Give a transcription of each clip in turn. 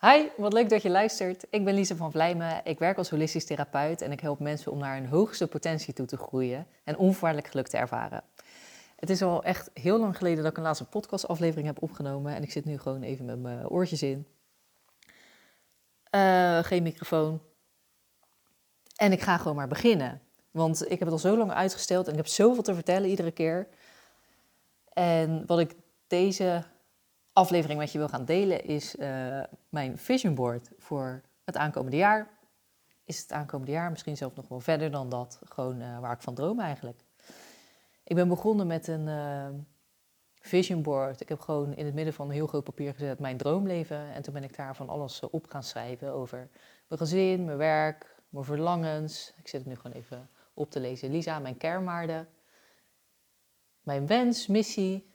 Hi, wat leuk dat je luistert. Ik ben Lise van Vlijmen. Ik werk als holistisch therapeut en ik help mensen om naar hun hoogste potentie toe te groeien en onvoorwaardelijk geluk te ervaren. Het is al echt heel lang geleden dat ik een laatste podcastaflevering heb opgenomen en ik zit nu gewoon even met mijn oortjes in. Uh, geen microfoon. En ik ga gewoon maar beginnen. Want ik heb het al zo lang uitgesteld en ik heb zoveel te vertellen iedere keer. En wat ik deze aflevering met je wil gaan delen is uh, mijn vision board voor het aankomende jaar. Is het aankomende jaar misschien zelfs nog wel verder dan dat, gewoon uh, waar ik van droom eigenlijk. Ik ben begonnen met een uh, vision board. Ik heb gewoon in het midden van een heel groot papier gezet mijn droomleven. En toen ben ik daar van alles op gaan schrijven over mijn gezin, mijn werk, mijn verlangens. Ik zit het nu gewoon even op te lezen. Lisa, mijn kernwaarden, mijn wens, missie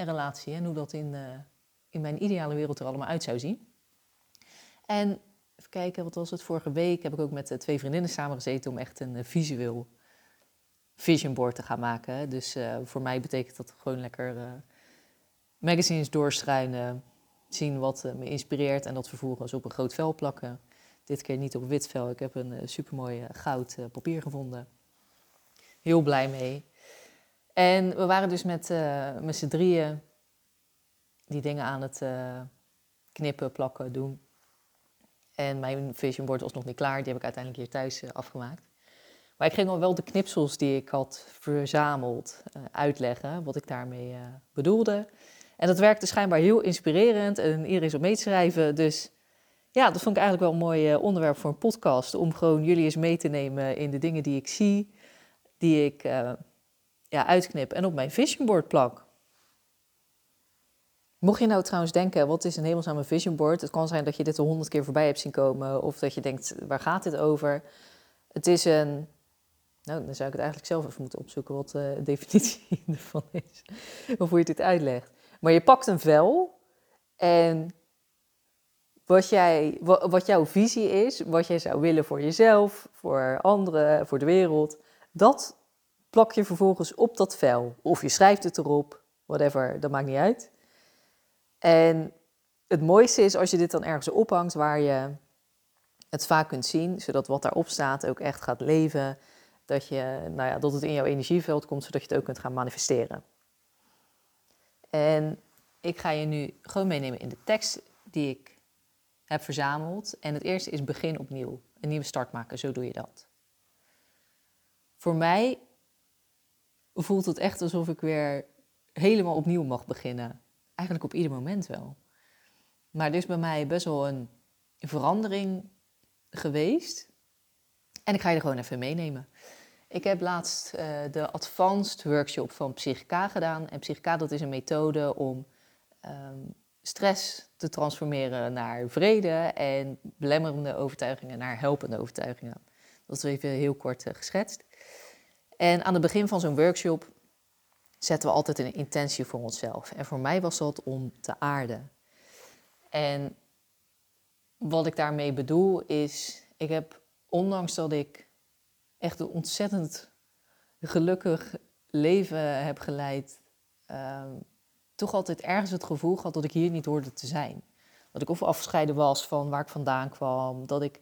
en relatie. En hoe dat in, uh, in mijn ideale wereld er allemaal uit zou zien. En even kijken, wat was het? Vorige week heb ik ook met twee vriendinnen samengezeten om echt een visueel vision board te gaan maken. Dus voor mij betekent dat gewoon lekker magazines doorstruinen, zien wat me inspireert en dat vervolgens op een groot vel plakken. Dit keer niet op wit vel. Ik heb een supermooi goud papier gevonden. Heel blij mee. En we waren dus met, met z'n drieën die dingen aan het knippen, plakken, doen. En mijn vision board was nog niet klaar. Die heb ik uiteindelijk hier thuis afgemaakt. Maar ik ging al wel de knipsels die ik had verzameld uitleggen, wat ik daarmee bedoelde. En dat werkte schijnbaar heel inspirerend en iedereen is op mee schrijven. Dus ja, dat vond ik eigenlijk wel een mooi onderwerp voor een podcast. Om gewoon jullie eens mee te nemen in de dingen die ik zie, die ik ja, uitknip en op mijn vision board plak. Mocht je nou trouwens denken, wat is een hemelsame vision board? Het kan zijn dat je dit al honderd keer voorbij hebt zien komen. Of dat je denkt, waar gaat dit over? Het is een... Nou, dan zou ik het eigenlijk zelf even moeten opzoeken wat de definitie ervan is. Of hoe je dit uitlegt. Maar je pakt een vel en wat, jij, wat jouw visie is, wat jij zou willen voor jezelf, voor anderen, voor de wereld, dat plak je vervolgens op dat vel. Of je schrijft het erop, whatever, dat maakt niet uit. En het mooiste is als je dit dan ergens ophangt waar je het vaak kunt zien, zodat wat daarop staat ook echt gaat leven. Dat, je, nou ja, dat het in jouw energieveld komt, zodat je het ook kunt gaan manifesteren. En ik ga je nu gewoon meenemen in de tekst die ik heb verzameld. En het eerste is begin opnieuw. Een nieuwe start maken, zo doe je dat. Voor mij voelt het echt alsof ik weer helemaal opnieuw mag beginnen. Eigenlijk op ieder moment wel. Maar er is bij mij best wel een verandering geweest. En ik ga je er gewoon even meenemen. Ik heb laatst uh, de advanced workshop van Psychica gedaan. En Psychica dat is een methode om um, stress te transformeren naar vrede en belemmerende overtuigingen naar helpende overtuigingen. Dat is even heel kort uh, geschetst. En aan het begin van zo'n workshop zetten we altijd een intentie voor onszelf. En voor mij was dat om te aarden. En wat ik daarmee bedoel is, ik heb, ondanks dat ik echt een ontzettend gelukkig leven heb geleid, uh, toch altijd ergens het gevoel gehad dat ik hier niet hoorde te zijn. Dat ik of afgescheiden was van waar ik vandaan kwam, dat ik...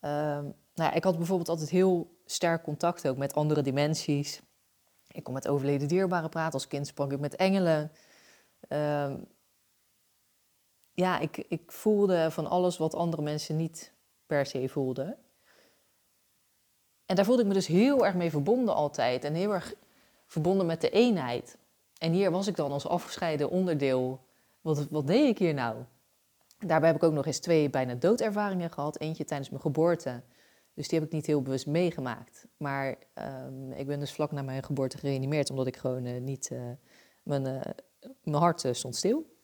Uh, nou ja, ik had bijvoorbeeld altijd heel sterk contact ook met andere dimensies. Ik kon met overleden dierbaren praten. Als kind sprak ik met engelen. Uh, ja, ik, ik voelde van alles wat andere mensen niet per se voelden. En daar voelde ik me dus heel erg mee verbonden altijd. En heel erg verbonden met de eenheid. En hier was ik dan als afgescheiden onderdeel. Wat, wat deed ik hier nou? Daarbij heb ik ook nog eens twee bijna doodervaringen gehad. Eentje tijdens mijn geboorte. Dus die heb ik niet heel bewust meegemaakt. Maar um, ik ben dus vlak na mijn geboorte gereanimeerd. Omdat ik gewoon uh, niet... Uh, mijn, uh, mijn hart stond stil.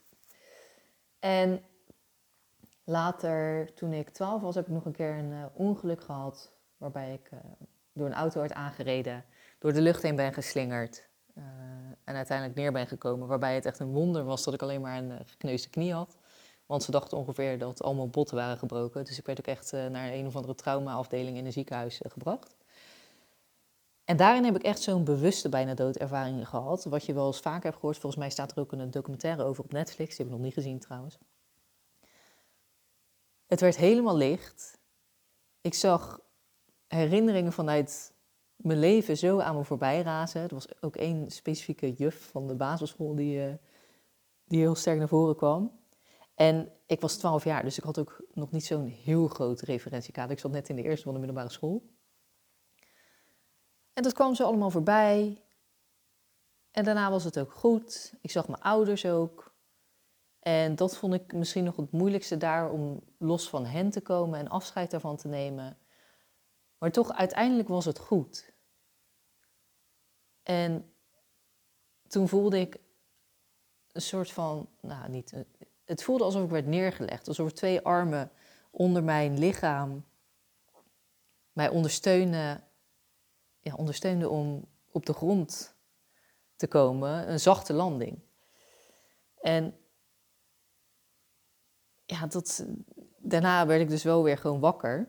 En later, toen ik 12 was, heb ik nog een keer een ongeluk gehad. Waarbij ik door een auto werd aangereden, door de lucht heen ben geslingerd. En uiteindelijk neer ben gekomen. Waarbij het echt een wonder was dat ik alleen maar een gekneusde knie had. Want ze dachten ongeveer dat allemaal botten waren gebroken. Dus ik werd ook echt naar een of andere traumaafdeling in een ziekenhuis gebracht. En daarin heb ik echt zo'n bewuste bijna doodervaring gehad. Wat je wel eens vaker hebt gehoord. Volgens mij staat er ook een documentaire over op Netflix. Die heb ik nog niet gezien trouwens. Het werd helemaal licht. Ik zag herinneringen vanuit mijn leven zo aan me voorbij razen. Er was ook één specifieke juf van de basisschool die, uh, die heel sterk naar voren kwam. En ik was 12 jaar, dus ik had ook nog niet zo'n heel groot referentiekader. Ik zat net in de eerste van de middelbare school. En dat kwam zo allemaal voorbij. En daarna was het ook goed. Ik zag mijn ouders ook. En dat vond ik misschien nog het moeilijkste daar om los van hen te komen en afscheid daarvan te nemen. Maar toch, uiteindelijk was het goed. En toen voelde ik een soort van, nou niet, het voelde alsof ik werd neergelegd. Alsof er twee armen onder mijn lichaam mij ondersteunen, ja, ondersteunden om op de grond te komen. Een zachte landing. En ja, dat, daarna werd ik dus wel weer gewoon wakker.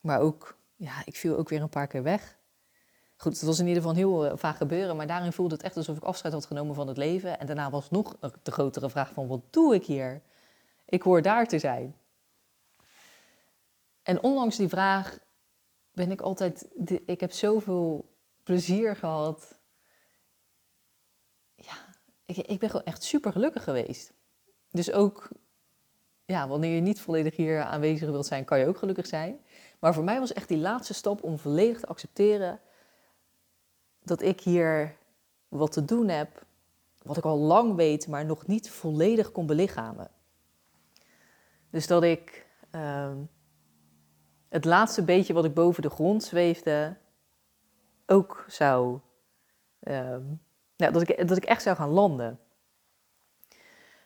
Maar ook, ja, ik viel ook weer een paar keer weg. Goed, het was in ieder geval heel uh, vaak gebeuren, maar daarin voelde het echt alsof ik afscheid had genomen van het leven. En daarna was nog de grotere vraag van, wat doe ik hier? Ik hoor daar te zijn. En ondanks die vraag ben ik altijd, ik heb zoveel plezier gehad. Ja, ik, ik ben gewoon echt super gelukkig geweest. Dus ook, ja, wanneer je niet volledig hier aanwezig wilt zijn, kan je ook gelukkig zijn. Maar voor mij was echt die laatste stap om volledig te accepteren dat ik hier wat te doen heb, wat ik al lang weet, maar nog niet volledig kon belichamen. Dus dat ik ehm, het laatste beetje wat ik boven de grond zweefde, ook zou. Nou, dat, ik, dat ik echt zou gaan landen.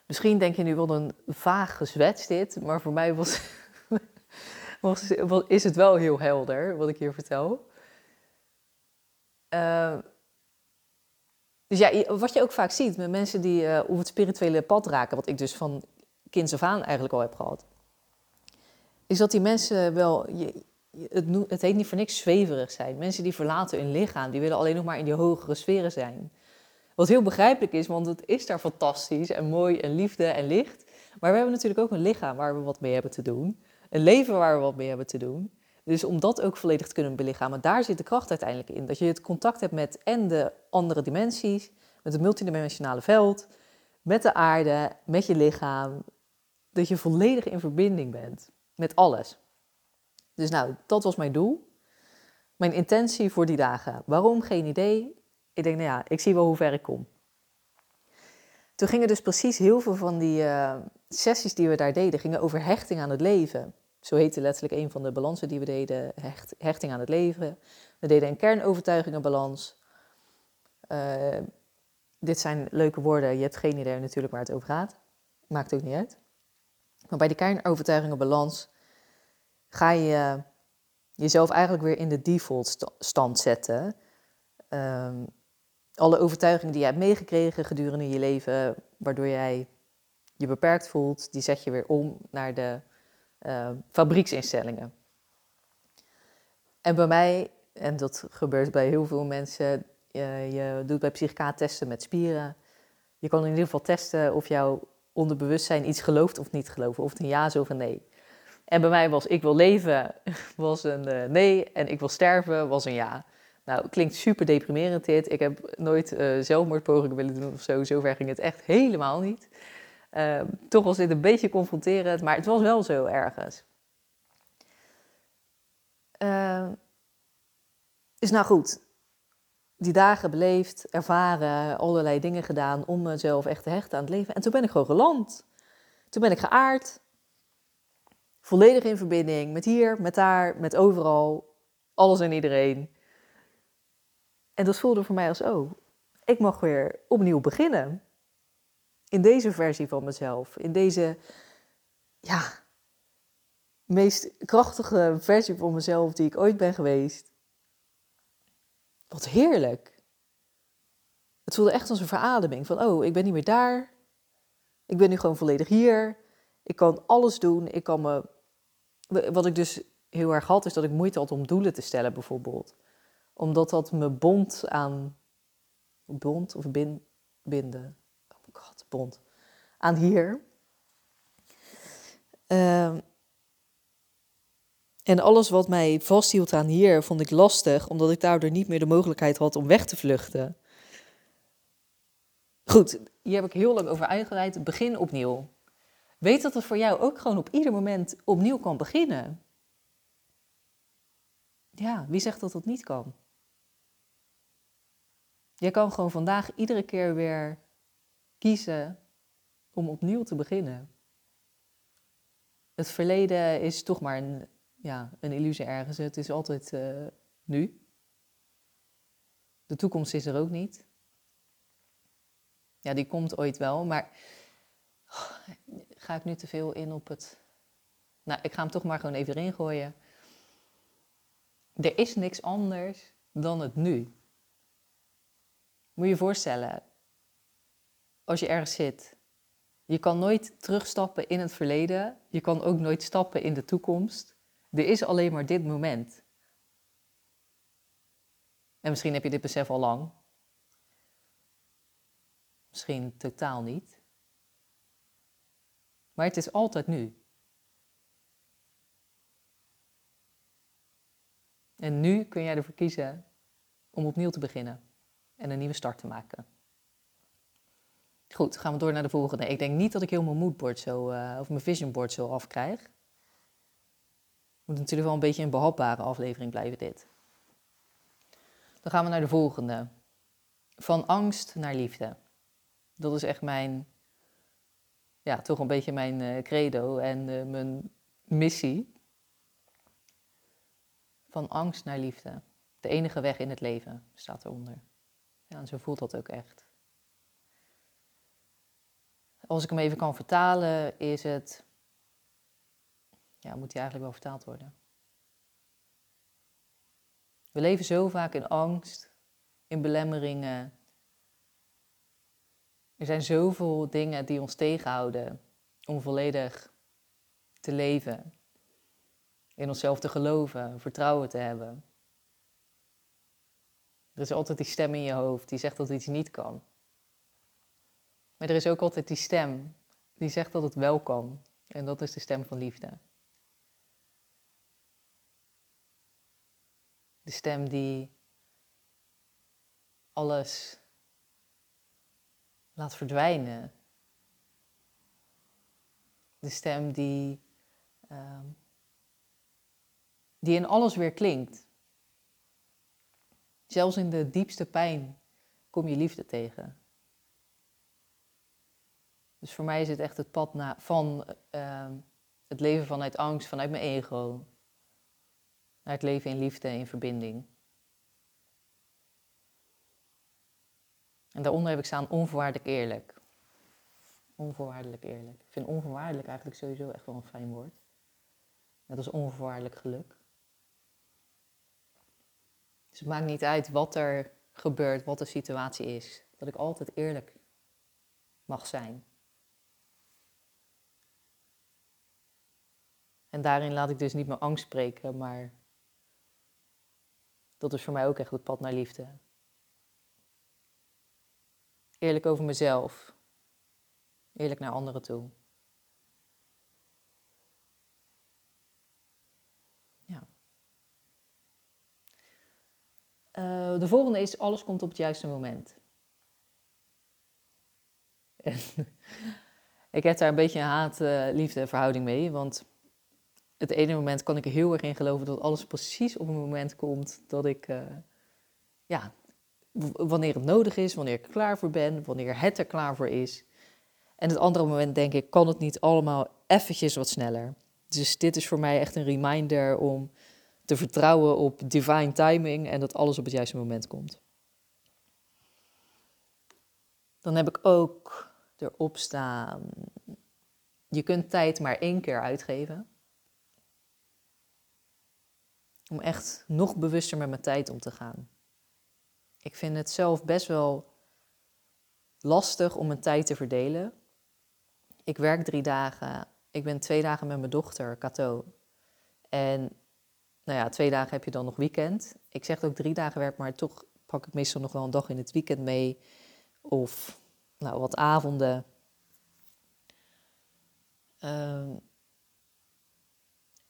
Misschien denk je nu wel een vaag gezwets dit, maar voor mij was, was, is het wel heel helder wat ik hier vertel. Uh, dus ja, wat je ook vaak ziet met mensen die uh, op het spirituele pad raken, wat ik dus van kinds af aan eigenlijk al heb gehad, is dat die mensen wel, je, het, het heet niet voor niks zweverig zijn. Mensen die verlaten hun lichaam, die willen alleen nog maar in die hogere sferen zijn. Wat heel begrijpelijk is, want het is daar fantastisch en mooi en liefde en licht. Maar we hebben natuurlijk ook een lichaam waar we wat mee hebben te doen. Een leven waar we wat mee hebben te doen. Dus om dat ook volledig te kunnen belichamen, daar zit de kracht uiteindelijk in. Dat je het contact hebt met en de andere dimensies, met het multidimensionale veld, met de aarde, met je lichaam. Dat je volledig in verbinding bent met alles. Dus nou, dat was mijn doel. Mijn intentie voor die dagen. Waarom? Geen idee. Ik denk, nou ja, ik zie wel hoe ver ik kom. Toen gingen dus precies heel veel van die uh, sessies die we daar deden, gingen over hechting aan het leven. Zo heette letterlijk een van de balansen die we deden, hecht, hechting aan het leven. We deden een kernovertuigingenbalans. Uh, dit zijn leuke woorden, je hebt geen idee natuurlijk waar het over gaat. Maakt ook niet uit. Maar bij die kernovertuigingenbalans ga je jezelf eigenlijk weer in de default stand zetten. Um, alle overtuigingen die je hebt meegekregen gedurende je leven, waardoor jij je beperkt voelt, die zet je weer om naar de uh, fabrieksinstellingen. En bij mij, en dat gebeurt bij heel veel mensen, je, je doet bij psychica testen met spieren. Je kan in ieder geval testen of jouw onderbewustzijn iets gelooft of niet gelooft, of het een ja is of een nee. En bij mij was ik wil leven was een uh, nee en ik wil sterven was een ja. Nou, klinkt super deprimerend dit. Ik heb nooit uh, zelfmoordpogingen willen doen of zo. Zover ging het echt helemaal niet. Uh, toch was dit een beetje confronterend, maar het was wel zo ergens. Uh, is nou goed. Die dagen beleefd, ervaren, allerlei dingen gedaan om mezelf echt te hechten aan het leven. En toen ben ik gewoon geland. Toen ben ik geaard. Volledig in verbinding met hier, met daar, met overal. Alles en iedereen. En dat voelde voor mij als, oh, ik mag weer opnieuw beginnen in deze versie van mezelf, in deze ja, meest krachtige versie van mezelf die ik ooit ben geweest. Wat heerlijk. Het voelde echt als een verademing van, oh, ik ben niet meer daar. Ik ben nu gewoon volledig hier. Ik kan alles doen. Ik kan me. Wat ik dus heel erg had, is dat ik moeite had om doelen te stellen, bijvoorbeeld. Omdat dat me bond aan. Bond of binden bond aan hier. Uh, En alles wat mij vasthield aan hier vond ik lastig, omdat ik daardoor niet meer de mogelijkheid had om weg te vluchten. Goed, hier heb ik heel lang over uitgeleid. Begin opnieuw. Weet dat het voor jou ook gewoon op ieder moment opnieuw kan beginnen. Ja, wie zegt dat dat niet kan? Je kan gewoon vandaag iedere keer weer kiezen om opnieuw te beginnen. Het verleden is toch maar een, ja, een illusie ergens. Het is altijd uh, nu. De toekomst is er ook niet. Ja, die komt ooit wel, maar oh, ga ik nu te veel in op het. Nou, ik ga hem toch maar gewoon even erin gooien. Er is niks anders dan het nu. Moet je je voorstellen, als je ergens zit, je kan nooit terugstappen in het verleden, je kan ook nooit stappen in de toekomst. Er is alleen maar dit moment. En misschien heb je dit besef al lang. Misschien totaal niet. Maar het is altijd nu. En nu kun jij ervoor kiezen om opnieuw te beginnen en een nieuwe start te maken. Goed, gaan we door naar de volgende. Ik denk niet dat ik heel mijn moodboard zo, uh, of mijn visionboard zo afkrijg. Moet natuurlijk wel een beetje een behapbare aflevering blijven dit. Dan gaan we naar de volgende. Van angst naar liefde. Dat is echt mijn, ja, toch een beetje mijn uh, credo en uh, mijn missie. Van angst naar liefde. De enige weg in het leven staat eronder. Ja, en zo voelt dat ook echt. Als ik hem even kan vertalen, is het. Ja, moet hij eigenlijk wel vertaald worden? We leven zo vaak in angst, in belemmeringen. Er zijn zoveel dingen die ons tegenhouden om volledig te leven, in onszelf te geloven, vertrouwen te hebben. Er is altijd die stem in je hoofd die zegt dat iets niet kan. Maar er is ook altijd die stem die zegt dat het wel kan. En dat is de stem van liefde. De stem die alles laat verdwijnen. De stem die, uh, die in alles weer klinkt. Zelfs in de diepste pijn kom je liefde tegen. Dus voor mij is het echt het pad van uh, het leven vanuit angst, vanuit mijn ego, naar het leven in liefde en in verbinding. En daaronder heb ik staan onvoorwaardelijk eerlijk. Onvoorwaardelijk eerlijk. Ik vind onvoorwaardelijk eigenlijk sowieso echt wel een fijn woord. Net als onvoorwaardelijk geluk. Dus het maakt niet uit wat er gebeurt, wat de situatie is. Dat ik altijd eerlijk mag zijn. En daarin laat ik dus niet mijn angst spreken, maar dat is voor mij ook echt het pad naar liefde. Eerlijk over mezelf. Eerlijk naar anderen toe. Ja. Uh, de volgende is, alles komt op het juiste moment. ik heb daar een beetje een haat-liefde verhouding mee, want het ene moment kan ik er heel erg in geloven dat alles precies op een moment komt dat ik, uh, ja, wanneer het nodig is, wanneer ik er klaar voor ben, wanneer het er klaar voor is. En het andere moment denk ik, kan het niet allemaal eventjes wat sneller. Dus dit is voor mij echt een reminder om te vertrouwen op divine timing en dat alles op het juiste moment komt. Dan heb ik ook erop staan, je kunt tijd maar één keer uitgeven. Om echt nog bewuster met mijn tijd om te gaan. Ik vind het zelf best wel lastig om mijn tijd te verdelen. Ik werk drie dagen. Ik ben twee dagen met mijn dochter, Cato. En nou ja, twee dagen heb je dan nog weekend. Ik zeg ook drie dagen werk, maar toch pak ik meestal nog wel een dag in het weekend mee. Of nou, wat avonden. Um,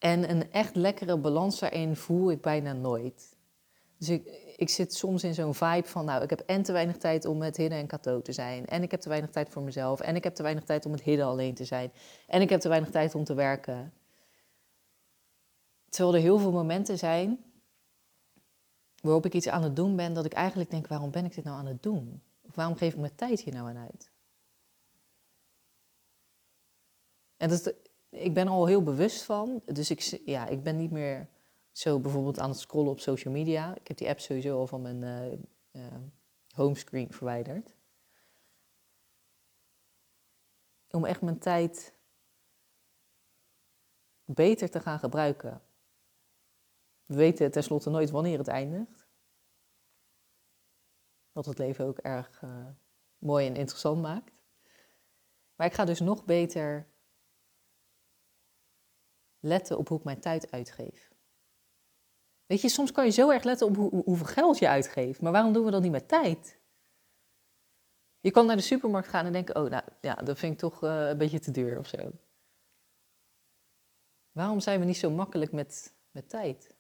En een echt lekkere balans daarin voel ik bijna nooit. Dus ik, ik zit soms in zo'n vibe van, nou, ik heb en te weinig tijd om met Hidde en Kato te zijn. En ik heb te weinig tijd voor mezelf. En ik heb te weinig tijd om met Hidde alleen te zijn. En ik heb te weinig tijd om te werken. Terwijl er heel veel momenten zijn waarop ik iets aan het doen ben dat ik eigenlijk denk, waarom ben ik dit nou aan het doen? Of waarom geef ik mijn tijd hier nou aan uit? En dat, ik ben al heel bewust van. Dus ik, ja, ik ben niet meer zo bijvoorbeeld aan het scrollen op social media. Ik heb die app sowieso al van mijn uh, uh, homescreen verwijderd. Om echt mijn tijd beter te gaan gebruiken. We weten tenslotte nooit wanneer het eindigt. Wat het leven ook erg uh, mooi en interessant maakt. Maar ik ga dus nog beter letten op hoe ik mijn tijd uitgeef. Weet je, soms kan je zo erg letten op hoe, hoeveel geld je uitgeeft. Maar waarom doen we dat niet met tijd? Je kan naar de supermarkt gaan en denken, oh, nou ja, dat vind ik toch uh, een beetje te duur of zo. Waarom zijn we niet zo makkelijk met, met tijd?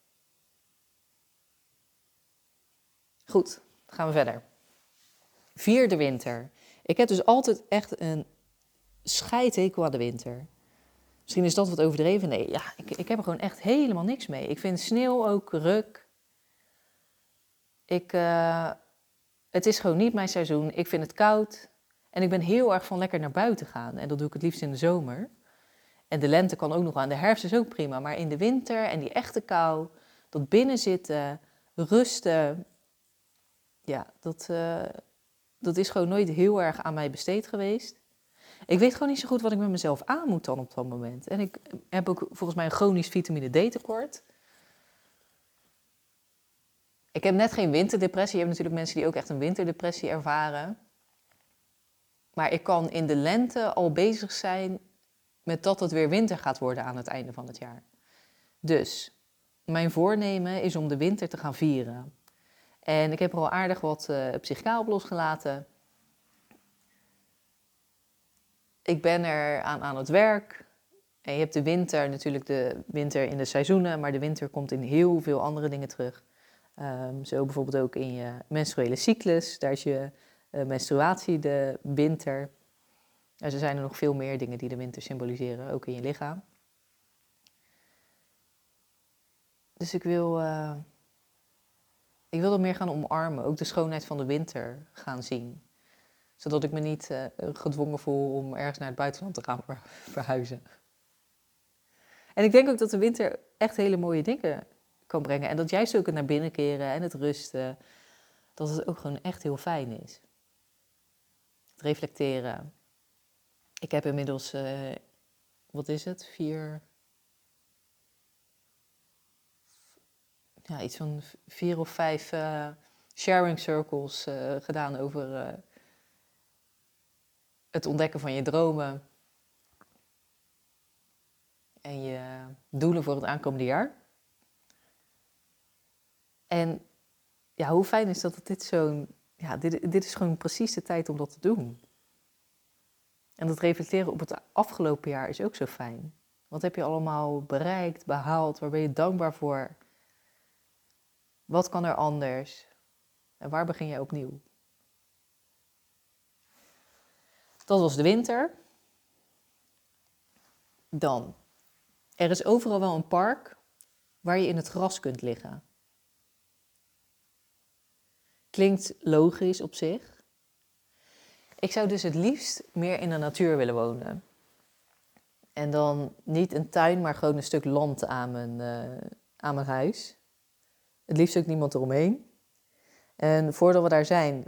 Goed, gaan we verder. Vierde winter. Ik heb dus altijd echt een scheidhekel aan de winter. Misschien is dat wat overdreven. Nee, ja, ik, ik heb er gewoon echt helemaal niks mee. Ik vind sneeuw ook ruk. Ik, uh, het is gewoon niet mijn seizoen. Ik vind het koud. En ik ben heel erg van lekker naar buiten gaan. En dat doe ik het liefst in de zomer. En de lente kan ook nog aan. De herfst is ook prima. Maar in de winter en die echte kou, dat binnenzitten, rusten. Ja, dat, uh, dat is gewoon nooit heel erg aan mij besteed geweest. Ik weet gewoon niet zo goed wat ik met mezelf aan moet dan op dat moment. En ik heb ook volgens mij een chronisch vitamine D tekort. Ik heb net geen winterdepressie. Je hebt natuurlijk mensen die ook echt een winterdepressie ervaren. Maar ik kan in de lente al bezig zijn met dat het weer winter gaat worden aan het einde van het jaar. Dus mijn voornemen is om de winter te gaan vieren. En ik heb er al aardig wat uh, op losgelaten. Ik ben er aan, aan het werk. En je hebt de winter, natuurlijk de winter in de seizoenen, maar de winter komt in heel veel andere dingen terug. Um, zo bijvoorbeeld ook in je menstruele cyclus, daar is je uh, menstruatie de winter. Er zijn er nog veel meer dingen die de winter symboliseren, ook in je lichaam. Dus ik wil, uh, ik wil dat meer gaan omarmen, ook de schoonheid van de winter gaan zien zodat ik me niet uh, gedwongen voel om ergens naar het buitenland te gaan verhuizen. En ik denk ook dat de winter echt hele mooie dingen kan brengen. En dat juist ook het naar binnen keren en het rusten, dat het ook gewoon echt heel fijn is. Het reflecteren. Ik heb inmiddels, uh, wat is het, vier, ja, iets van vier of vijf uh, sharing circles gedaan over het ontdekken van je dromen en je doelen voor het aankomende jaar. En ja, hoe fijn is dat, dat dit zo'n. Ja, dit, dit is gewoon precies de tijd om dat te doen. En dat reflecteren op het afgelopen jaar is ook zo fijn. Wat heb je allemaal bereikt, behaald? Waar ben je dankbaar voor? Wat kan er anders? En waar begin jij opnieuw? Dat was de winter. Dan, er is overal wel een park waar je in het gras kunt liggen. Klinkt logisch op zich. Ik zou dus het liefst meer in de natuur willen wonen. En dan niet een tuin, maar gewoon een stuk land aan mijn, uh, aan mijn huis. Het liefst ook niemand eromheen. En voordat we daar zijn,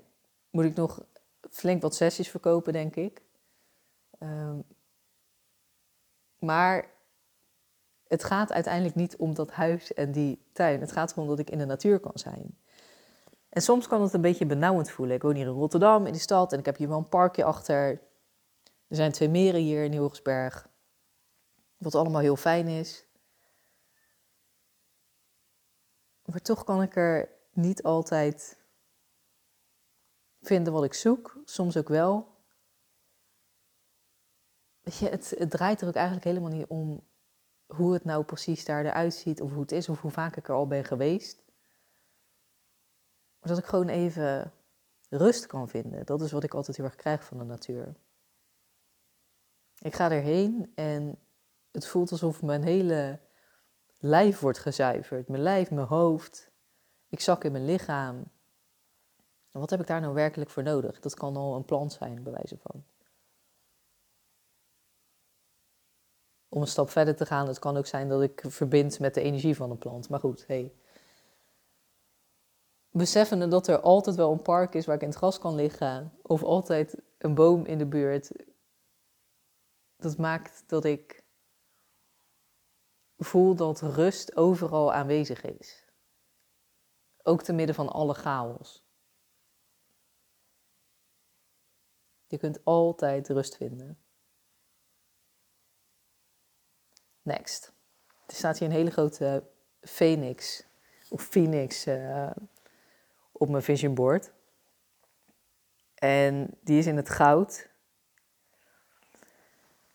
moet ik nog flink wat sessies verkopen, denk ik. Um, maar het gaat uiteindelijk niet om dat huis en die tuin. Het gaat erom dat ik in de natuur kan zijn. En soms kan het een beetje benauwend voelen. Ik woon hier in Rotterdam, in de stad, en ik heb hier wel een parkje achter. Er zijn twee meren hier in Hilgersberg. Wat allemaal heel fijn is. Maar toch kan ik er niet altijd vinden wat ik zoek, soms ook wel. Weet je, het, het draait er ook eigenlijk helemaal niet om hoe het nou precies daar eruit ziet, of hoe het is, of hoe vaak ik er al ben geweest. Maar dat ik gewoon even rust kan vinden. Dat is wat ik altijd heel erg krijg van de natuur. Ik ga erheen en het voelt alsof mijn hele lijf wordt gezuiverd. Mijn lijf, mijn hoofd. Ik zak in mijn lichaam. Wat heb ik daar nou werkelijk voor nodig? Dat kan al een plant zijn, bij wijze van. Om een stap verder te gaan, het kan ook zijn dat ik verbind met de energie van een plant. Maar goed, hey. Beseffende dat er altijd wel een park is waar ik in het gras kan liggen, of altijd een boom in de buurt, dat maakt dat ik voel dat rust overal aanwezig is. Ook te midden van alle chaos. Je kunt altijd rust vinden. Next. Er staat hier een hele grote phoenix of phoenix uh, op mijn vision board. En die is in het goud.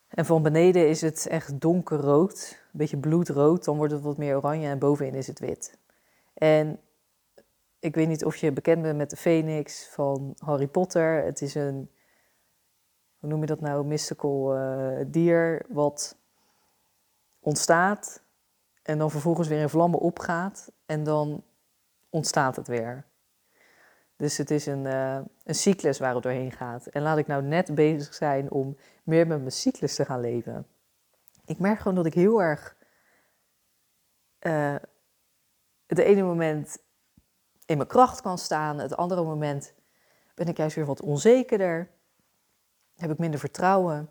En van beneden is het echt donkerrood, een beetje bloedrood. Dan wordt het wat meer oranje en bovenin is het wit. En ik weet niet of je bekend bent met de Phoenix van Harry Potter. Het is een, hoe noem je dat nou, mystical uh, dier wat ontstaat en dan vervolgens weer in vlammen opgaat en dan ontstaat het weer. Dus het is een, uh, een cyclus waar het doorheen gaat. En laat ik nou net bezig zijn om meer met mijn cyclus te gaan leven. Ik merk gewoon dat ik heel erg uh, het ene moment in mijn kracht kan staan, het andere moment ben ik juist weer wat onzekerder, heb ik minder vertrouwen.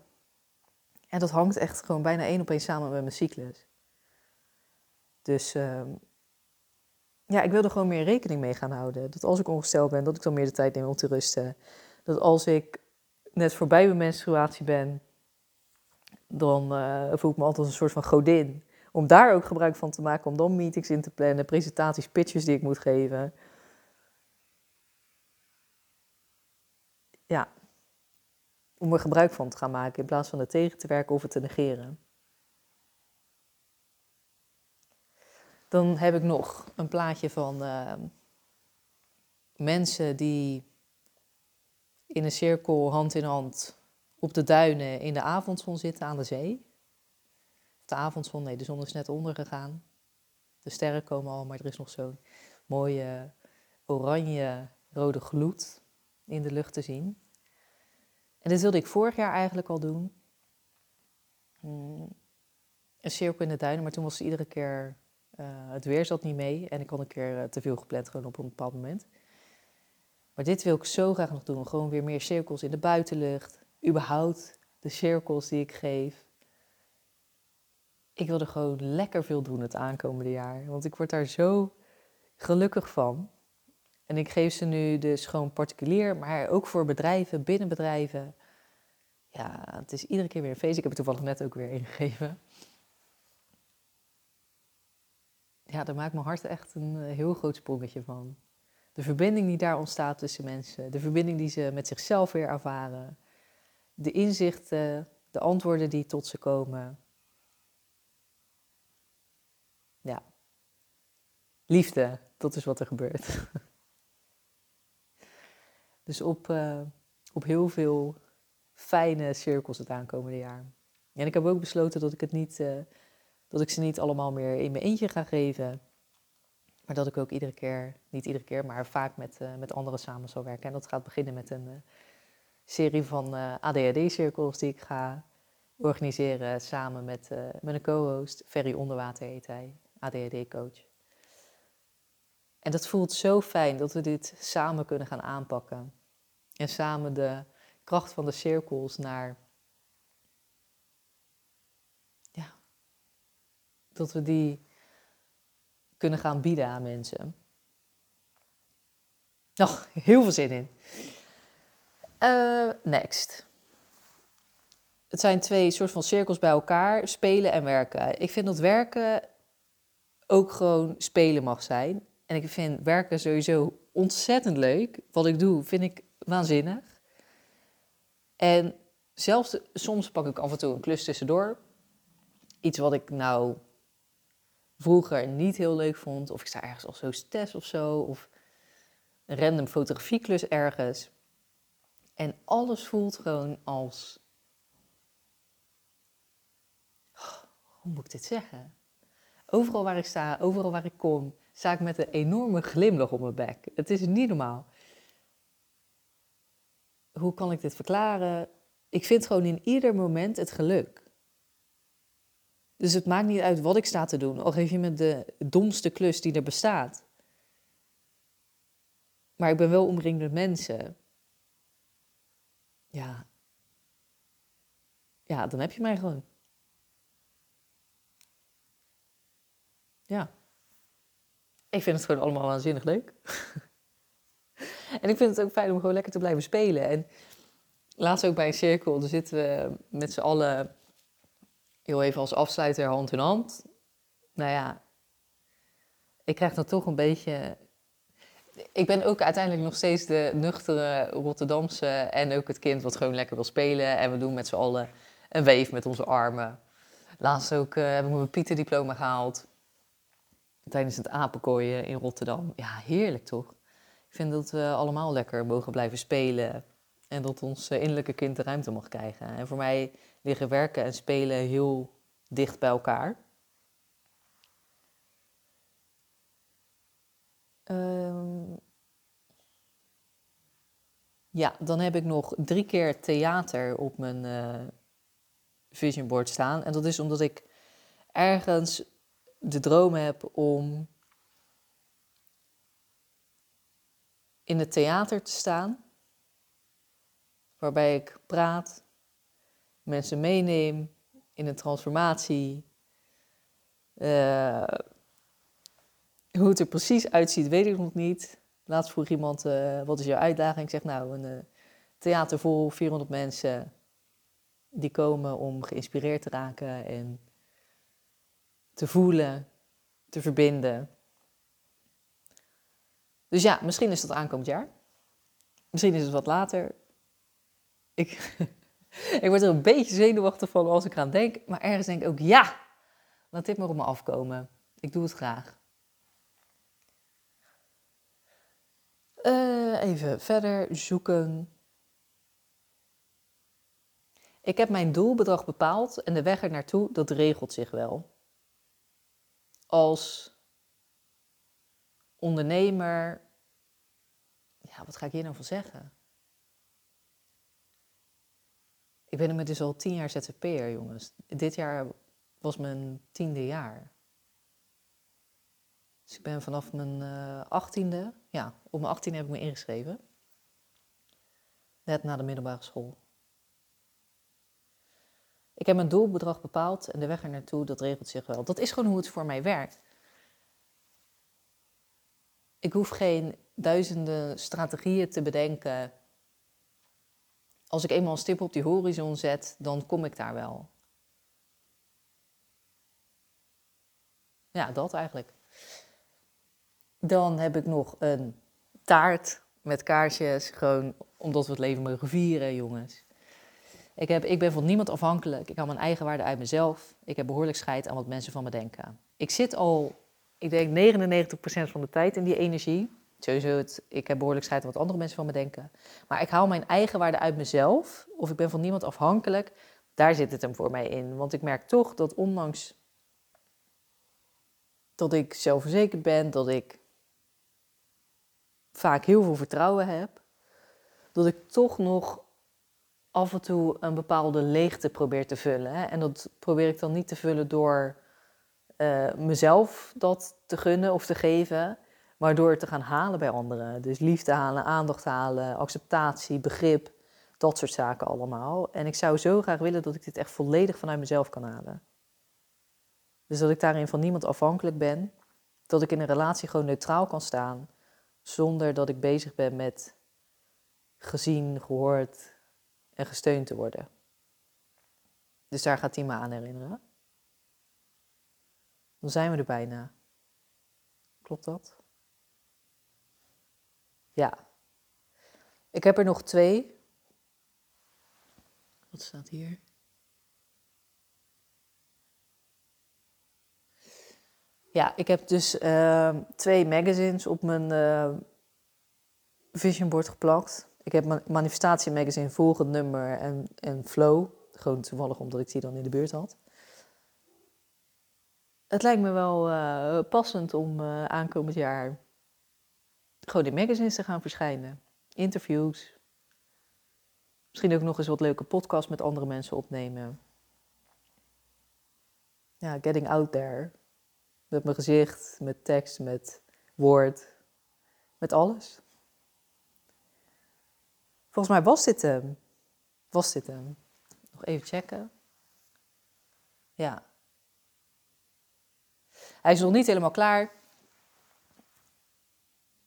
En dat hangt echt gewoon bijna één op één samen met mijn cyclus. Dus uh, ja, ik wil er gewoon meer rekening mee gaan houden. Dat als ik ongesteld ben, dat ik dan meer de tijd neem om te rusten. Dat als ik net voorbij mijn menstruatie ben, dan uh, voel ik me altijd als een soort van godin. Om daar ook gebruik van te maken, om dan meetings in te plannen, presentaties, pitches die ik moet geven. Ja, om er gebruik van te gaan maken in plaats van er tegen te werken of het te negeren. Dan heb ik nog een plaatje van uh, mensen die in een cirkel hand in hand op de duinen in de avondzon zitten aan de zee. De avondzon, nee, de zon is net ondergegaan. De sterren komen al, maar er is nog zo'n mooie oranje-rode gloed in de lucht te zien. En dit wilde ik vorig jaar eigenlijk al doen. Hmm, een cirkel in de duinen, maar toen was het iedere keer, uh, het weer zat niet mee. En ik had een keer uh, te veel gepland gewoon op een bepaald moment. Maar dit wil ik zo graag nog doen. Gewoon weer meer cirkels in de buitenlucht. Überhaupt de cirkels die ik geef. Ik wil er gewoon lekker veel doen het aankomende jaar. Want ik word daar zo gelukkig van. En ik geef ze nu dus gewoon particulier, maar ook voor bedrijven, binnen bedrijven. Ja, het is iedere keer weer een feest. Ik heb het toevallig net ook weer ingegeven. Ja, daar maakt mijn hart echt een eh, heel groot sprongetje van. De verbinding die daar ontstaat tussen mensen, de verbinding die ze met zichzelf weer ervaren, de inzichten, de antwoorden die tot ze komen. Ja, liefde, dat is wat er gebeurt. Dus op, uh, op heel veel fijne cirkels het aankomende jaar. En ik heb ook besloten dat ik, het niet, uh, dat ik ze niet allemaal meer in mijn eentje ga geven. Maar dat ik ook iedere keer, niet iedere keer, maar vaak met, uh, met anderen samen zal werken. En dat gaat beginnen met een serie van ADHD-cirkels die ik ga organiseren samen met, met een co-host. Ferry Onderwater heet hij, ADHD-coach. En dat voelt zo fijn dat we dit samen kunnen gaan aanpakken. En samen de kracht van de cirkels naar. Ja, dat we die kunnen gaan bieden aan mensen. Nog heel veel zin in. Uh, next. Het zijn twee soort van cirkels bij elkaar, spelen en werken. Ik vind dat werken ook gewoon spelen mag zijn. En ik vind werken sowieso ontzettend leuk. Wat ik doe, vind ik waanzinnig. En zelfs soms pak ik af en toe een klus tussendoor. iets wat ik nou vroeger niet heel leuk vond, of ik sta ergens als hostess of zo, of een random fotografieklus ergens. En alles voelt gewoon als. Hoe moet ik dit zeggen? Overal waar ik sta, overal waar ik kom, sta ik met een enorme glimlach op mijn bek. Het is niet normaal. Hoe kan ik dit verklaren? Ik vind gewoon in ieder moment het geluk. Dus het maakt niet uit wat ik sta te doen, al geef je me de domste klus die er bestaat. Maar ik ben wel omringd met mensen. Ja. Ja, dan heb je mij gewoon. Ja. Ik vind het gewoon allemaal waanzinnig leuk. en ik vind het ook fijn om gewoon lekker te blijven spelen. En laatst ook bij een cirkel, daar zitten we met z'n allen heel even als afsluiter hand in hand. Nou ja, ik krijg dan toch een beetje. Ik ben ook uiteindelijk nog steeds de nuchtere Rotterdamse en ook het kind wat gewoon lekker wil spelen. En we doen met z'n allen een weef met onze armen. Laatst ook uh, heb ik mijn Pieter-diploma gehaald. Tijdens het apenkooien in Rotterdam. Ja, heerlijk toch? Ik vind dat we allemaal lekker mogen blijven spelen. En dat ons eh, innerlijke kind de ruimte mag krijgen. En voor mij liggen werken en spelen heel dicht bij elkaar. Um, ja, dan heb ik nog drie keer theater op mijn uh, vision board staan. En dat is omdat ik ergens de droom heb om in het theater te staan waarbij ik praat, mensen meeneem in een transformatie. Uh, hoe het er precies uitziet, weet ik nog niet. Laatst vroeg iemand, uh, wat is jouw uitdaging? Ik zeg, nou, een uh, theater vol 400 mensen die komen om geïnspireerd te raken en te voelen, te verbinden. Dus ja, misschien is dat aankomend jaar. Misschien is het wat later. Ik, ik word er een beetje zenuwachtig van als ik eraan denk. Maar ergens denk ik ook, ja, laat dit maar op me afkomen. Ik doe het graag. Uh, even verder zoeken. Ik heb mijn doelbedrag bepaald en de weg er naartoe, dat regelt zich wel. Als ondernemer, ja, wat ga ik hier nou van zeggen? Ik ben dus al tien jaar ZZP'er, jongens. Dit jaar was mijn tiende jaar. Dus ik ben vanaf mijn uh, achttiende, ja, op mijn achttiende heb ik me ingeschreven. Net na de middelbare school. Ik heb mijn doelbedrag bepaald en de weg er naartoe, dat regelt zich wel. Dat is gewoon hoe het voor mij werkt. Ik hoef geen duizenden strategieën te bedenken als ik eenmaal een stip op die horizon zet, dan kom ik daar wel. Ja, dat eigenlijk. Dan heb ik nog een taart met kaarsjes, gewoon omdat we het leven mogen vieren, jongens. Ik, heb, ik ben van niemand afhankelijk. Ik hou mijn eigen waarde uit mezelf. Ik heb behoorlijk scheid aan wat mensen van me denken. Ik zit al, ik denk 99% van de tijd in die energie. Sowieso, het, ik heb behoorlijk scheid aan wat andere mensen van me denken. Maar ik haal mijn eigen waarde uit mezelf. Of ik ben van niemand afhankelijk. Daar zit het hem voor mij in. Want ik merk toch dat ondanks dat ik zelfverzekerd ben, dat ik vaak heel veel vertrouwen heb, dat ik toch nog af en toe een bepaalde leegte probeer te vullen. En dat probeer ik dan niet te vullen door uh, mezelf dat te gunnen of te geven, maar door het te gaan halen bij anderen. Dus liefde halen, aandacht halen, acceptatie, begrip, dat soort zaken allemaal. En ik zou zo graag willen dat ik dit echt volledig vanuit mezelf kan halen. Dus dat ik daarin van niemand afhankelijk ben. Dat ik in een relatie gewoon neutraal kan staan. Zonder dat ik bezig ben met gezien, gehoord en gesteund te worden. Dus daar gaat hij me aan herinneren. Dan zijn we er bijna. Klopt dat? Ja. Ik heb er nog twee. Wat staat hier? Ja, ik heb dus uh, twee magazines op mijn uh, vision board geplakt. Ik heb mijn manifestatie magazine volgend nummer en, en flow. Gewoon toevallig omdat ik die dan in de buurt had. Het lijkt me wel uh, passend om aankomend jaar gewoon in magazines te gaan verschijnen. Interviews. Misschien ook nog eens wat leuke podcasts met andere mensen opnemen. Ja, getting out there. Met mijn gezicht, met tekst, met woord, met alles. Volgens mij was dit hem. Was dit hem. Nog even checken. Ja. Hij is nog niet helemaal klaar.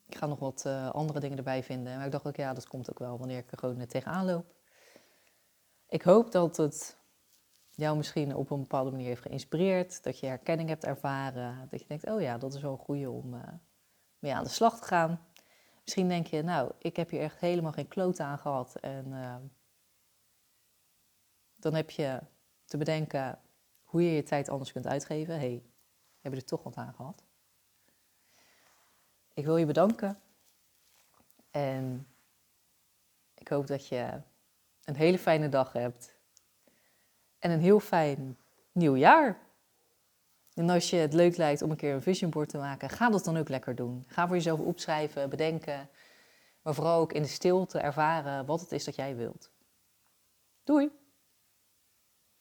Ik ga nog wat uh, andere dingen erbij vinden. Maar ik dacht ook, ja, dat komt ook wel wanneer ik er gewoon net tegenaan loop. Ik hoop dat het jou misschien op een bepaalde manier heeft geïnspireerd. Dat je herkenning hebt ervaren. Dat je denkt, oh ja, dat is wel een goede om uh, mee aan de slag te gaan. Misschien denk je, nou, ik heb hier echt helemaal geen kloot aan gehad. En dan heb je te bedenken hoe je je tijd anders kunt uitgeven. Hey, heb je er toch wat aan gehad? Ik wil je bedanken. En ik hoop dat je een hele fijne dag hebt. En een heel fijn nieuw jaar. En als je het leuk lijkt om een keer een vision board te maken, ga dat dan ook lekker doen. Ga voor jezelf opschrijven, bedenken. Maar vooral ook in de stilte ervaren wat het is dat jij wilt. Doei!